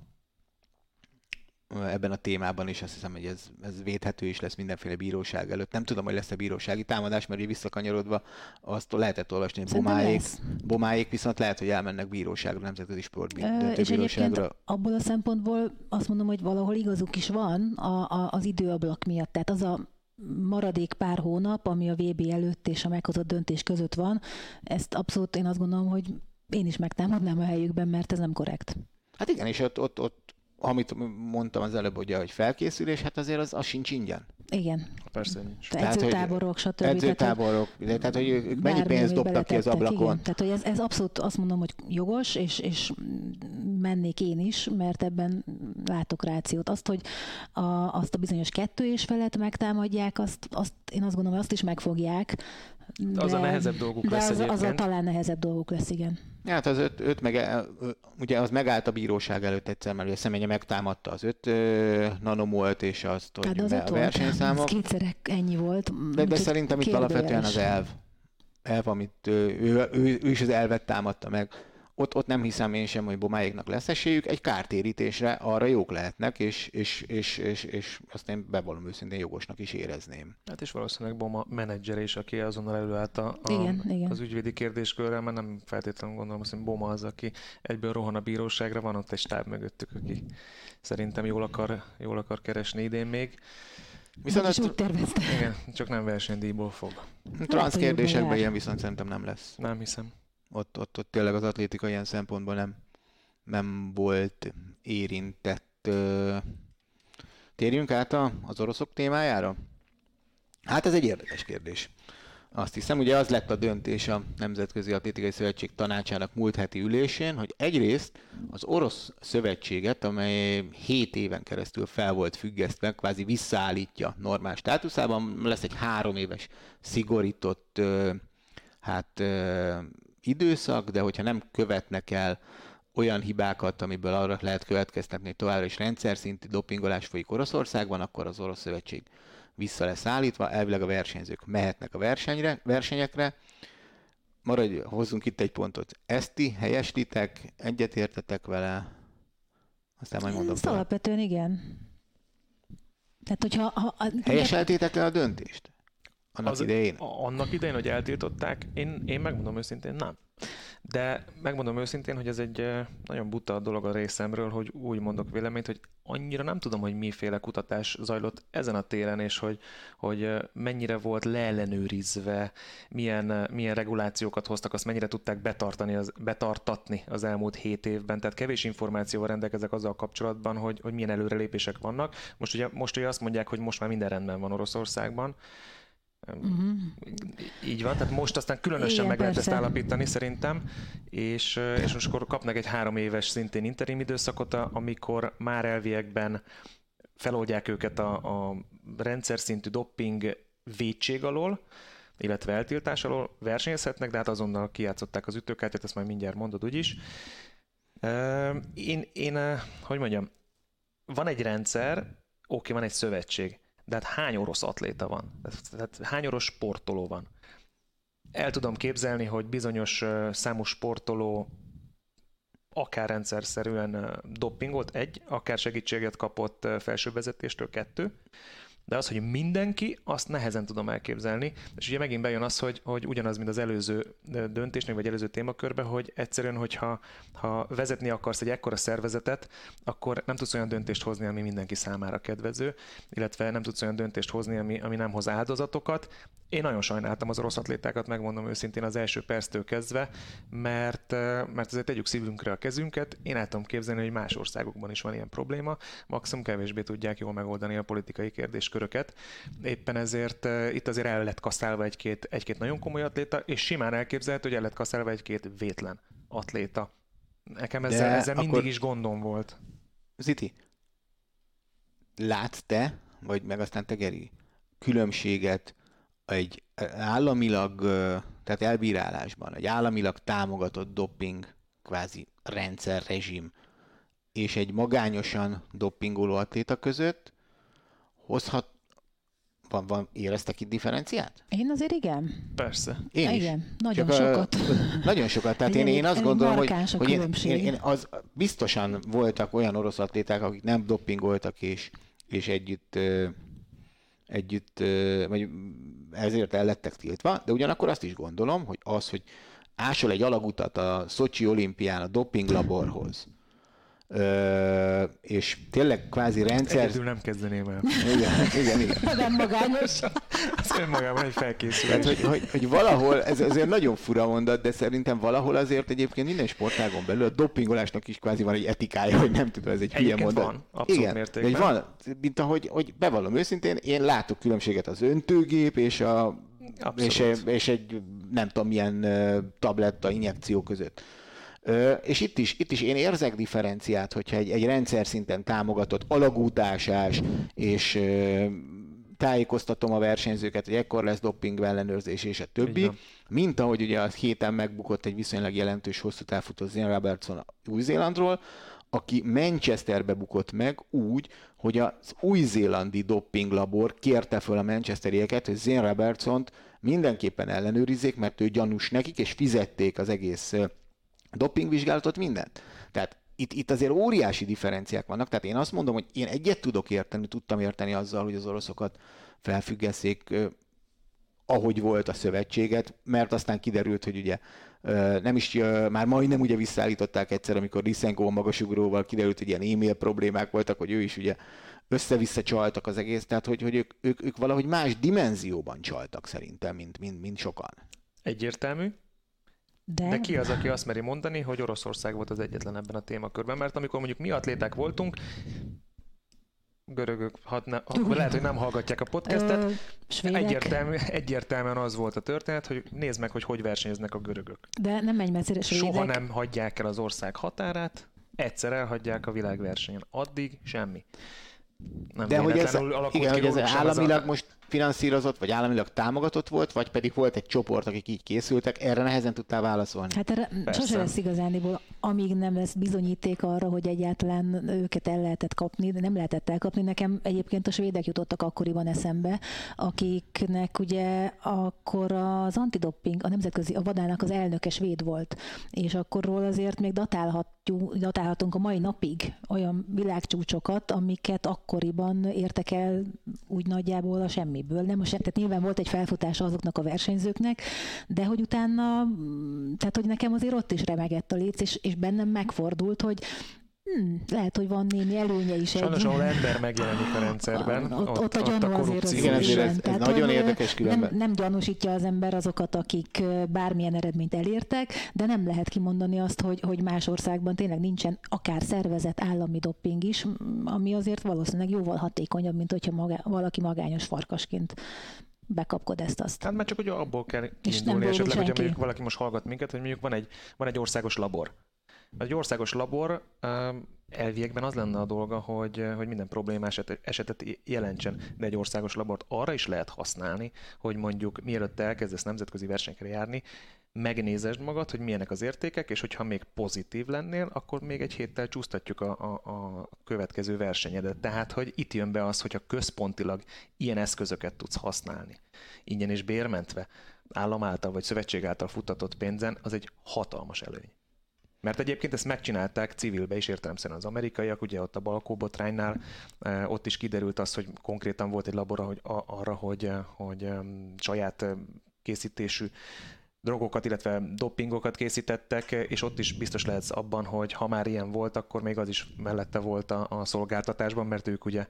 ebben a témában is, azt hiszem, hogy ez, ez védhető is lesz mindenféle bíróság előtt. Nem tudom, hogy lesz-e bírósági támadás, mert így visszakanyarodva azt lehetett olvasni, hogy bomáék, bomáék viszont lehet, hogy elmennek bíróságra, nemzetközi sportbíróságra. És egyébként abból a szempontból azt mondom, hogy valahol igazuk is van a, a, az időablak miatt. Tehát az a maradék pár hónap, ami a VB előtt és a meghozott döntés között van, ezt abszolút én azt gondolom, hogy én is megtámadnám a helyükben, mert ez nem korrekt. Hát igen, és ott, ott, ott amit mondtam az előbb, ugye, hogy felkészülés, hát azért az, az sincs ingyen. Igen. Persze nincs. Edzőtáborok, stb. Edzőtáborok, tehát, tehát hogy ők mennyi pénzt dobtak ki az ablakon. Igen. Tehát, hogy ez, ez abszolút azt mondom, hogy jogos, és, és mennék én is, mert ebben látok rációt. Azt, hogy a, azt a bizonyos kettő és felet megtámadják, azt, azt én azt gondolom, hogy azt is megfogják, de, az a nehezebb dolguk de lesz az, az a talán nehezebb dolguk lesz, igen. Hát az öt, öt meg, ugye az megállt a bíróság előtt egyszer, mert a személye megtámadta az öt nanomolt, és azt, hogy hát az a versenyszámok. Kétszer ennyi volt. De, de szerintem itt alapvetően az elv. Elv, amit ő, ő, ő, ő is az elvet támadta meg ott, ott nem hiszem én sem, hogy Bomáéknak lesz esélyük, egy kártérítésre arra jók lehetnek, és, és, és, és, és azt én bevallom őszintén jogosnak is érezném. Hát és valószínűleg Boma menedzser is, aki azonnal előállt a, a, igen, igen. az ügyvédi kérdéskörrel, mert nem feltétlenül gondolom hogy Boma az, aki egyből rohan a bíróságra, van ott egy stáb mögöttük, aki szerintem jól akar, jól akar keresni idén még. Viszont ezt, úgy tervezte. Igen, csak nem versenydíjból fog. Transz kérdésekben ilyen viszont szerintem nem lesz. Nem hiszem ott, ott, ott tényleg az atlétika ilyen szempontból nem, nem volt érintett. Térjünk át az oroszok témájára? Hát ez egy érdekes kérdés. Azt hiszem, ugye az lett a döntés a Nemzetközi Atlétikai Szövetség tanácsának múlt heti ülésén, hogy egyrészt az orosz szövetséget, amely 7 éven keresztül fel volt függesztve, kvázi visszaállítja normál státuszában, lesz egy három éves szigorított hát időszak, de hogyha nem követnek el olyan hibákat, amiből arra lehet következtetni, hogy továbbra is rendszer szintű dopingolás folyik Oroszországban, akkor az Orosz Szövetség vissza lesz állítva, elvileg a versenyzők mehetnek a versenyre, versenyekre. Maradj, hozzunk itt egy pontot. Ezt ti helyeslitek, egyetértetek vele, aztán majd mondom. Ezt alapvetően igen. Tehát, hogyha... Ha, ha, Helyeseltétek le a döntést? Annak az, idején? Annak idején, hogy eltiltották, én, én megmondom őszintén, nem. De megmondom őszintén, hogy ez egy nagyon buta dolog a részemről, hogy úgy mondok véleményt, hogy annyira nem tudom, hogy miféle kutatás zajlott ezen a téren, és hogy, hogy mennyire volt leellenőrizve, milyen, milyen regulációkat hoztak, azt mennyire tudták betartani, az, betartatni az elmúlt hét évben. Tehát kevés információval rendelkezek azzal kapcsolatban, hogy, hogy milyen előrelépések vannak. Most ugye, most ugye azt mondják, hogy most már minden rendben van Oroszországban, Uh-huh. Így van, tehát most aztán különösen Igen, meg lehet ezt állapítani szerintem, és, és most akkor kapnak egy három éves szintén interim időszakot, amikor már elviekben feloldják őket a, a rendszer szintű dopping védség alól, illetve eltiltás alól versenyezhetnek, de hát azonnal kijátszották az ütőkártyát, ezt majd mindjárt mondod úgyis. Én, én, hogy mondjam, van egy rendszer, oké, van egy szövetség, de hát hány orosz atléta van? Tehát hány orosz sportoló van? El tudom képzelni, hogy bizonyos számú sportoló akár rendszerszerűen doppingolt, egy, akár segítséget kapott felsővezetéstől, kettő, de az, hogy mindenki, azt nehezen tudom elképzelni, és ugye megint bejön az, hogy, hogy ugyanaz, mint az előző döntésnek, vagy előző témakörbe, hogy egyszerűen, hogyha ha vezetni akarsz egy ekkora szervezetet, akkor nem tudsz olyan döntést hozni, ami mindenki számára kedvező, illetve nem tudsz olyan döntést hozni, ami, ami nem hoz áldozatokat. Én nagyon sajnáltam az orosz atlétákat, megmondom őszintén az első perctől kezdve, mert, mert azért tegyük szívünkre a kezünket. Én el tudom képzelni, hogy más országokban is van ilyen probléma, maximum kevésbé tudják jól megoldani a politikai kérdést köröket. Éppen ezért uh, itt azért el lett kaszálva egy-két, egy-két nagyon komoly atléta, és simán elképzelhető, hogy el lett kaszálva egy-két vétlen atléta. Nekem ezzel, De ezzel mindig is gondom volt. Ziti, látsz te, vagy meg aztán te Geri, különbséget egy államilag, tehát elbírálásban, egy államilag támogatott doping kvázi rendszer, rezsim, és egy magányosan doppingoló atléta között, hozhat, van, van, éreztek itt differenciát? Én azért igen. Persze. Én is. igen, nagyon Csak sokat. A, nagyon sokat. Tehát én, én azt gondolom, hogy, hogy én, én, én, az, biztosan voltak olyan orosz atléták, akik nem doppingoltak, és, és együtt együtt, vagy ezért el lettek tiltva, de ugyanakkor azt is gondolom, hogy az, hogy ásol egy alagutat a Szocsi olimpián a dopinglaborhoz, ö, és tényleg kvázi rendszer... Egyedül nem kezdeném el. Igen, igen, igen. Nem magányos. Ez önmagában egy felkészülés. Tehát, hogy, hogy, hogy valahol, ez azért nagyon fura mondat, de szerintem valahol azért egyébként minden sportágon belül a dopingolásnak is kvázi van egy etikája, hogy nem tudom, ez egy hülye mondat. van, abszolút Igen, mértékben. Hogy van, mint ahogy, hogy bevallom őszintén, én látok különbséget az öntőgép és a és, Abszolút. és egy nem tudom milyen tabletta injekció között. És itt is, itt is én érzek differenciát, hogyha egy, egy rendszer szinten támogatott alagútásás, és tájékoztatom a versenyzőket, hogy ekkor lesz dopping ellenőrzés, és a többi, mint ahogy ugye a héten megbukott egy viszonylag jelentős hosszú távfutó Zane Robertson Új-Zélandról, aki Manchesterbe bukott meg úgy, hogy az új-zélandi dopinglabor kérte föl a manchesterieket, hogy Zane Robertsont mindenképpen ellenőrizzék, mert ő gyanús nekik, és fizették az egész dopingvizsgálatot, mindent. Tehát itt, itt azért óriási differenciák vannak, tehát én azt mondom, hogy én egyet tudok érteni, tudtam érteni azzal, hogy az oroszokat felfüggeszék, ö, ahogy volt a szövetséget, mert aztán kiderült, hogy ugye nem is, már majdnem ugye visszaállították egyszer, amikor Lysenko a magasugróval kiderült, hogy ilyen e-mail problémák voltak, hogy ő is ugye össze-vissza csaltak az egész, tehát hogy, hogy ők, ők, ők valahogy más dimenzióban csaltak szerintem, mint, mint, mint sokan. Egyértelmű, De, de ki az, aki azt meri mondani, hogy Oroszország volt az egyetlen ebben a témakörben? Mert amikor mondjuk mi atléták voltunk, görögök, hát ne, akkor lehet, hogy nem hallgatják a podcastet, Ö, Egyértelmű, egyértelműen az volt a történet, hogy nézd meg, hogy hogy versenyeznek a görögök. de nem menj messzire, svédek. Soha nem hagyják el az ország határát, egyszer elhagyják a világversenyen. Addig semmi. Nem De hogy ez, igen, ki hogy ez sem az államilag a- most finanszírozott, vagy államilag támogatott volt, vagy pedig volt egy csoport, akik így készültek, erre nehezen tudtál válaszolni. Hát erre Persze. sose lesz igazániból, amíg nem lesz bizonyíték arra, hogy egyáltalán őket el lehetett kapni, de nem lehetett elkapni. Nekem egyébként a svédek jutottak akkoriban eszembe, akiknek ugye akkor az antidopping, a nemzetközi, a vadának az elnöke svéd volt, és akkorról azért még datálhatjuk, datálhatunk a mai napig olyan világcsúcsokat, amiket akkoriban értek el úgy nagyjából a semmiből. Nem a se, tehát nyilván volt egy felfutása azoknak a versenyzőknek, de hogy utána, mm, tehát hogy nekem azért ott is remegett a léc, és, és bennem megfordult, hogy Hmm, lehet, hogy van némi előnye is Sajnos, egy... ahol ember megjelenik a rendszerben, ott, ott, ott a gyanú azért az Igen, ez- ez Tehát, nagyon érdekes különben. Nem, nem gyanúsítja az ember azokat, akik bármilyen eredményt elértek, de nem lehet kimondani azt, hogy, hogy más országban tényleg nincsen akár szervezett állami dopping is, ami azért valószínűleg jóval hatékonyabb, mint hogyha maga, valaki magányos farkasként bekapkod ezt azt. Hát már csak hogy abból kell nem kiindulni, boldog esetleg, hogyha mondjuk valaki most hallgat minket, hogy mondjuk van egy, van egy országos labor. Egy országos labor elviekben az lenne a dolga, hogy, hogy minden problémás eset- esetet jelentsen, de egy országos labort arra is lehet használni, hogy mondjuk mielőtt elkezdesz nemzetközi versenyekre járni, megnézesd magad, hogy milyenek az értékek, és hogyha még pozitív lennél, akkor még egy héttel csúsztatjuk a, a, a következő versenyedet. Tehát, hogy itt jön be az, hogyha központilag ilyen eszközöket tudsz használni, ingyen és bérmentve, állam által vagy szövetség által futtatott pénzen, az egy hatalmas előny. Mert egyébként ezt megcsinálták civilbe is értelemszerűen az amerikaiak, ugye ott a Balkó botránynál, eh, ott is kiderült az, hogy konkrétan volt egy labor hogy arra, hogy, eh, hogy saját készítésű drogokat, illetve dopingokat készítettek, és ott is biztos lehetsz abban, hogy ha már ilyen volt, akkor még az is mellette volt a, a szolgáltatásban, mert ők ugye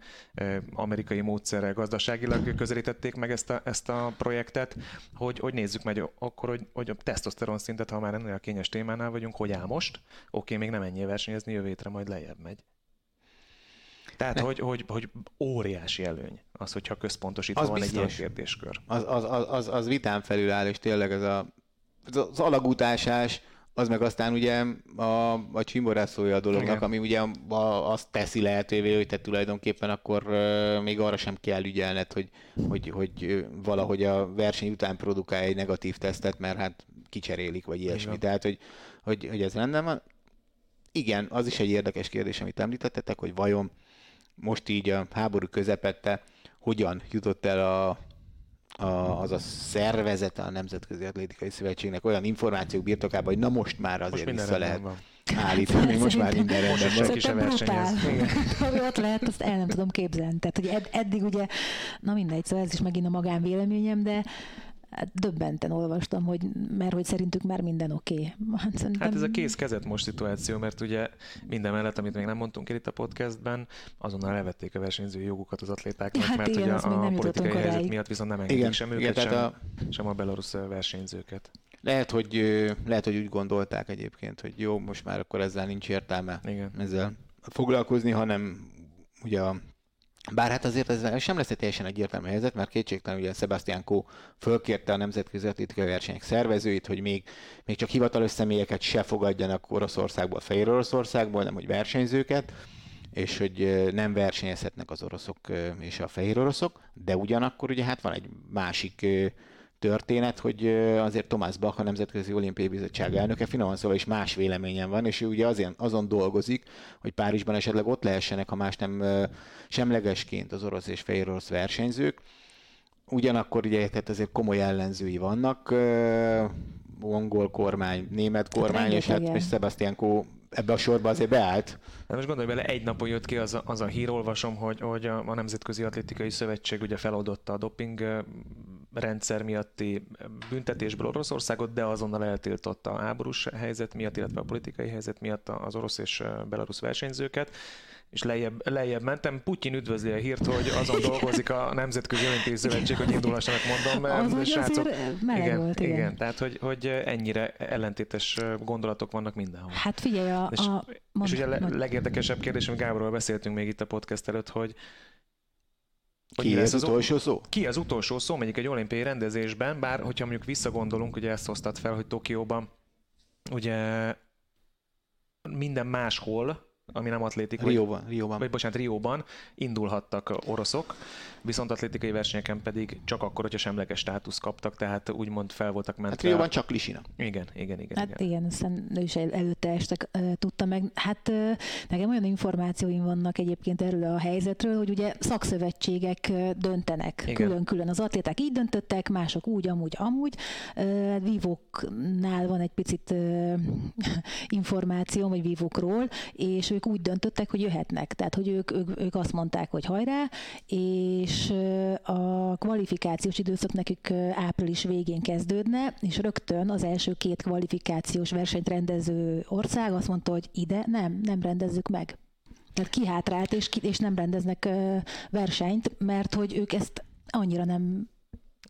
amerikai módszerrel gazdaságilag közelítették meg ezt a, ezt a projektet, hogy, hogy nézzük meg akkor, hogy, hogy a tesztoszteron szintet, ha már ennél a kényes témánál vagyunk, hogy áll most, oké, még nem ennyi versenyezni, jövő hétre majd lejjebb megy. Tehát, hogy, hogy, hogy óriási előny az, hogyha központosítva Az van egy ilyen kérdéskör. Az, az, az, az, az vitán felül áll, és tényleg ez a, az, az alagútásás, az meg aztán ugye a, a csimborászója a dolognak, Igen. ami ugye a, azt teszi lehetővé, hogy te tulajdonképpen akkor még arra sem kell ügyelned, hogy, hogy, hogy valahogy a verseny után produkálj egy negatív tesztet, mert hát kicserélik, vagy ilyesmi. van. Tehát, hogy, hogy, hogy ez rendben van. Igen, az is egy érdekes kérdés, amit említettetek, hogy vajon most így a háború közepette hogyan jutott el a, a, az a szervezete a Nemzetközi Atlétikai Szövetségnek olyan információk birtokában, hogy na most már azért most vissza lehet van. állítani, most már minden rendben van. Senki sem versenyez. Ott lehet, azt el nem tudom képzelni. Tehát, hogy ed- eddig ugye, na mindegy, szóval ez is megint a magánvéleményem, de hát döbbenten olvastam, hogy, mert hogy szerintük már minden oké. Okay. Hát, szerintem... hát ez a kész kezet most szituáció, mert ugye minden mellett, amit még nem mondtunk el itt a podcastben, azonnal levették a versenyző jogukat az atlétáknak, hát mert igen, ugye a, a politikai helyzet ráig. miatt viszont nem engedik igen, sem őket, igen, sem, a... sem a belorusz versenyzőket. Lehet hogy, lehet, hogy úgy gondolták egyébként, hogy jó, most már akkor ezzel nincs értelme igen. ezzel foglalkozni, hanem ugye a bár hát azért ez sem lesz egy teljesen egyértelmű helyzet, mert kétségtelen ugye Sebastian Kó fölkérte a nemzetközi atlétikai versenyek szervezőit, hogy még, még csak hivatalos személyeket se fogadjanak Oroszországból, Fehér Oroszországból, nem hogy versenyzőket, és hogy nem versenyezhetnek az oroszok és a fehér oroszok, de ugyanakkor ugye hát van egy másik történet, hogy azért Tomás Bach, a Nemzetközi Olimpiai Bizottság elnöke finoman szóval is más véleményen van, és ő ugye azért, azon dolgozik, hogy Párizsban esetleg ott lehessenek, ha más nem semlegesként az orosz és fehér orosz versenyzők. Ugyanakkor ugye tehát azért komoly ellenzői vannak, angol kormány, német kormány, és hát és Sebastian Kó ebbe a sorba azért beállt. De most gondolj bele, egy napon jött ki az a, az a hír, olvasom, hogy, hogy a, a Nemzetközi Atlétikai Szövetség ugye feloldotta a doping rendszer miatti büntetésből Oroszországot, de azonnal eltiltotta a háborús helyzet miatt, illetve a politikai helyzet miatt az orosz és belarusz versenyzőket és lejjebb, lejjebb mentem. Putyin üdvözli a hírt, hogy azon dolgozik a Nemzetközi Olimpiai Szövetség, hogy indulhassanak mondom. Az srácok, igen, volt, igen. igen. Tehát, hogy, hogy ennyire ellentétes gondolatok vannak mindenhol. Hát figyelj, a... És, a mond, és ugye a legérdekesebb kérdés, amit Gáborról beszéltünk még itt a podcast előtt, hogy ki ez az utolsó szó? Ki az utolsó szó, mondjuk egy olimpiai rendezésben, bár hogyha mondjuk visszagondolunk, ugye ezt hoztad fel, hogy Tokióban ugye minden máshol ami nem atlétik. Rióban, vagy, Rióban. Vagy bocsánat, Rióban indulhattak oroszok, viszont atlétikai versenyeken pedig csak akkor, hogyha semleges státusz kaptak, tehát úgymond fel voltak mentve. Hát Rióban csak Lisina. Igen, igen, igen. Hát igen, igen aztán ő is előtte este tudta meg. Hát nekem olyan információim vannak egyébként erről a helyzetről, hogy ugye szakszövetségek döntenek külön-külön. Az atléták így döntöttek, mások úgy, amúgy, amúgy. Uh, vívóknál van egy picit uh, információ, vagy vívókról, és ők úgy döntöttek, hogy jöhetnek. Tehát, hogy ők, ők, ők azt mondták, hogy hajrá, és a kvalifikációs időszak nekik április végén kezdődne, és rögtön az első két kvalifikációs versenyt rendező ország azt mondta, hogy ide nem, nem rendezzük meg. Tehát kihátrált, és, ki, és nem rendeznek versenyt, mert hogy ők ezt annyira nem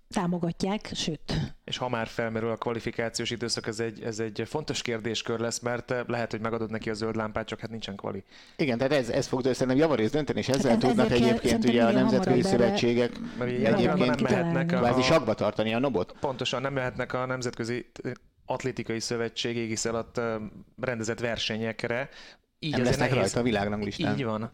támogatják, sőt. És ha már felmerül a kvalifikációs időszak, ez egy, ez egy fontos kérdéskör lesz, mert lehet, hogy megadod neki a zöld lámpát, csak hát nincsen kvali. Igen, tehát ez, ez fog szerintem javarész dönteni, és ezzel hát tudnak egyébként ugye a nemzetközi szövetségek egyébként nem mehetnek a, kvázi sakba tartani a nobot. Pontosan, nem mehetnek a nemzetközi atlétikai szövetség égisz alatt rendezett versenyekre. Így nem lesznek nehéz. rajta a világranglistán. Így van.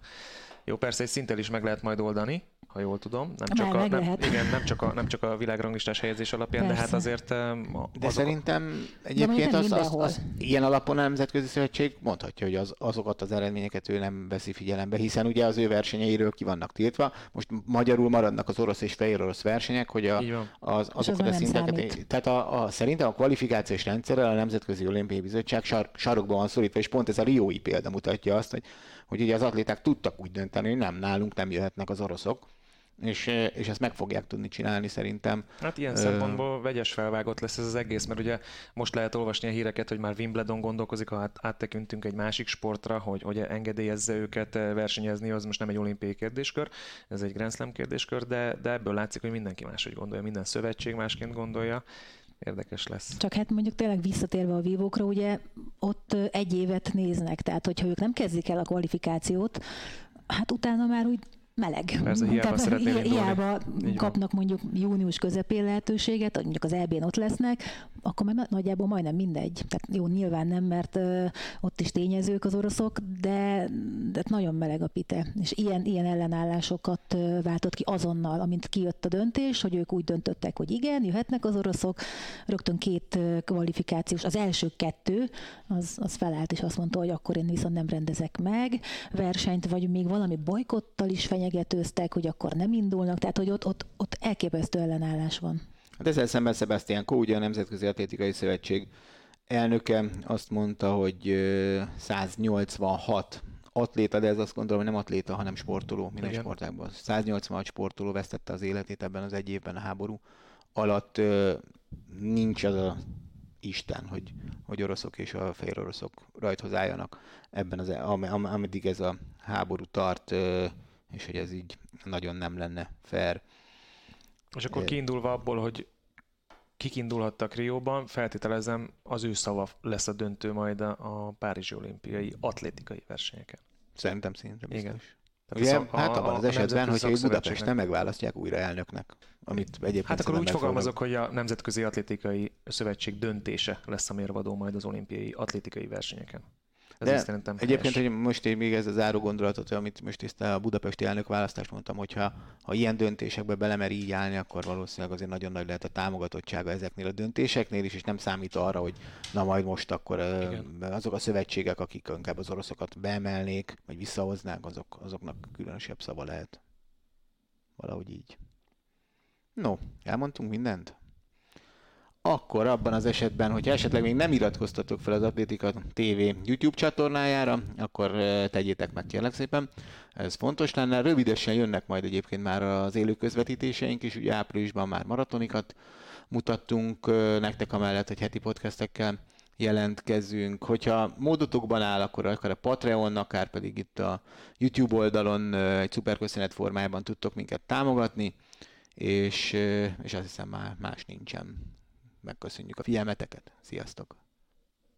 Jó, persze egy szinttel is meg lehet majd oldani, ha jól tudom. Nem csak, a, nem, igen, nem csak a, nem csak a világranglistás helyezés alapján, Persze. de hát azért... Azok... De szerintem egyébként az, az, az, ilyen alapon a Nemzetközi Szövetség mondhatja, hogy az, azokat az eredményeket ő nem veszi figyelembe, hiszen ugye az ő versenyeiről ki vannak tiltva. Most magyarul maradnak az orosz és fehér orosz versenyek, hogy a, az, azokat az a szinteket... Tehát a, a, szerintem a kvalifikációs rendszerrel a Nemzetközi Olimpiai Bizottság sar, sarokban van szorítva, és pont ez a Riói példa mutatja azt, hogy, hogy ugye az atléták tudtak úgy dönteni, hogy nem, nálunk nem jöhetnek az oroszok és, és ezt meg fogják tudni csinálni szerintem. Hát ilyen szempontból vegyes felvágott lesz ez az egész, mert ugye most lehet olvasni a híreket, hogy már Wimbledon gondolkozik, ha át, áttekintünk egy másik sportra, hogy, hogy engedélyezze őket versenyezni, az most nem egy olimpiai kérdéskör, ez egy Grand Slam kérdéskör, de, de ebből látszik, hogy mindenki máshogy gondolja, minden szövetség másként gondolja érdekes lesz. Csak hát mondjuk tényleg visszatérve a vívókra, ugye ott egy évet néznek, tehát hogyha ők nem kezdik el a kvalifikációt, hát utána már úgy meleg. Persze, hiába Tehát, hiába kapnak mondjuk június közepén lehetőséget, mondjuk az EB-n ott lesznek, akkor már nagyjából majdnem mindegy. Tehát jó, nyilván nem, mert ö, ott is tényezők az oroszok, de, de nagyon meleg a pite. És ilyen, ilyen ellenállásokat ö, váltott ki azonnal, amint kijött a döntés, hogy ők úgy döntöttek, hogy igen, jöhetnek az oroszok, rögtön két kvalifikációs, az első kettő, az, az felállt, és azt mondta, hogy akkor én viszont nem rendezek meg versenyt, vagy még valami bolykottal is fenyegetőztek, hogy akkor nem indulnak, tehát hogy ott, ott, ott elképesztő ellenállás van. Hát ezzel szemben Sebastian Kó, ugye a Nemzetközi Atlétikai Szövetség elnöke azt mondta, hogy 186 atléta, de ez azt gondolom, hogy nem atléta, hanem sportoló minden Igen. sportágban. 186 sportoló vesztette az életét ebben az egy évben a háború alatt. Nincs az a Isten, hogy, hogy oroszok és a fehér oroszok rajthoz álljanak ebben az, am, am, ameddig ez a háború tart, és hogy ez így nagyon nem lenne fair. És akkor kiindulva abból, hogy kik indulhattak Rióban, feltételezem az ő szava lesz a döntő majd a Párizsi olimpiai atlétikai versenyeken. Szerintem szinte biztos. Igen. Ugye, a, hát abban az esetben, hogyha Budapest nem megválasztják újra elnöknek, amit egyébként Hát akkor úgy fogalmazok, hogy a Nemzetközi Atlétikai Szövetség döntése lesz a mérvadó majd az olimpiai atlétikai versenyeken. Ez De szerintem egyébként, hogy most én még ez a záró gondolatot, amit most ezt a budapesti elnök választást mondtam, hogyha ha ilyen döntésekbe belemer így állni, akkor valószínűleg azért nagyon nagy lehet a támogatottsága ezeknél a döntéseknél is, és nem számít arra, hogy na majd most akkor Igen. azok a szövetségek, akik inkább az oroszokat beemelnék, vagy visszahoznák, azok, azoknak különösebb szava lehet. Valahogy így. No, elmondtunk mindent? Akkor abban az esetben, hogyha esetleg még nem iratkoztatok fel az Atlétika TV YouTube csatornájára, akkor tegyétek meg kérlek szépen. Ez fontos lenne. Rövidesen jönnek majd egyébként már az élő közvetítéseink is, ugye áprilisban már maratonikat mutattunk nektek amellett, hogy heti podcastekkel jelentkezünk. Hogyha módotokban áll, akkor akár a Patreon, akár pedig itt a YouTube oldalon egy szuperköszönet formájában tudtok minket támogatni, és, és azt hiszem már más nincsen megköszönjük a figyelmeteket. Sziasztok!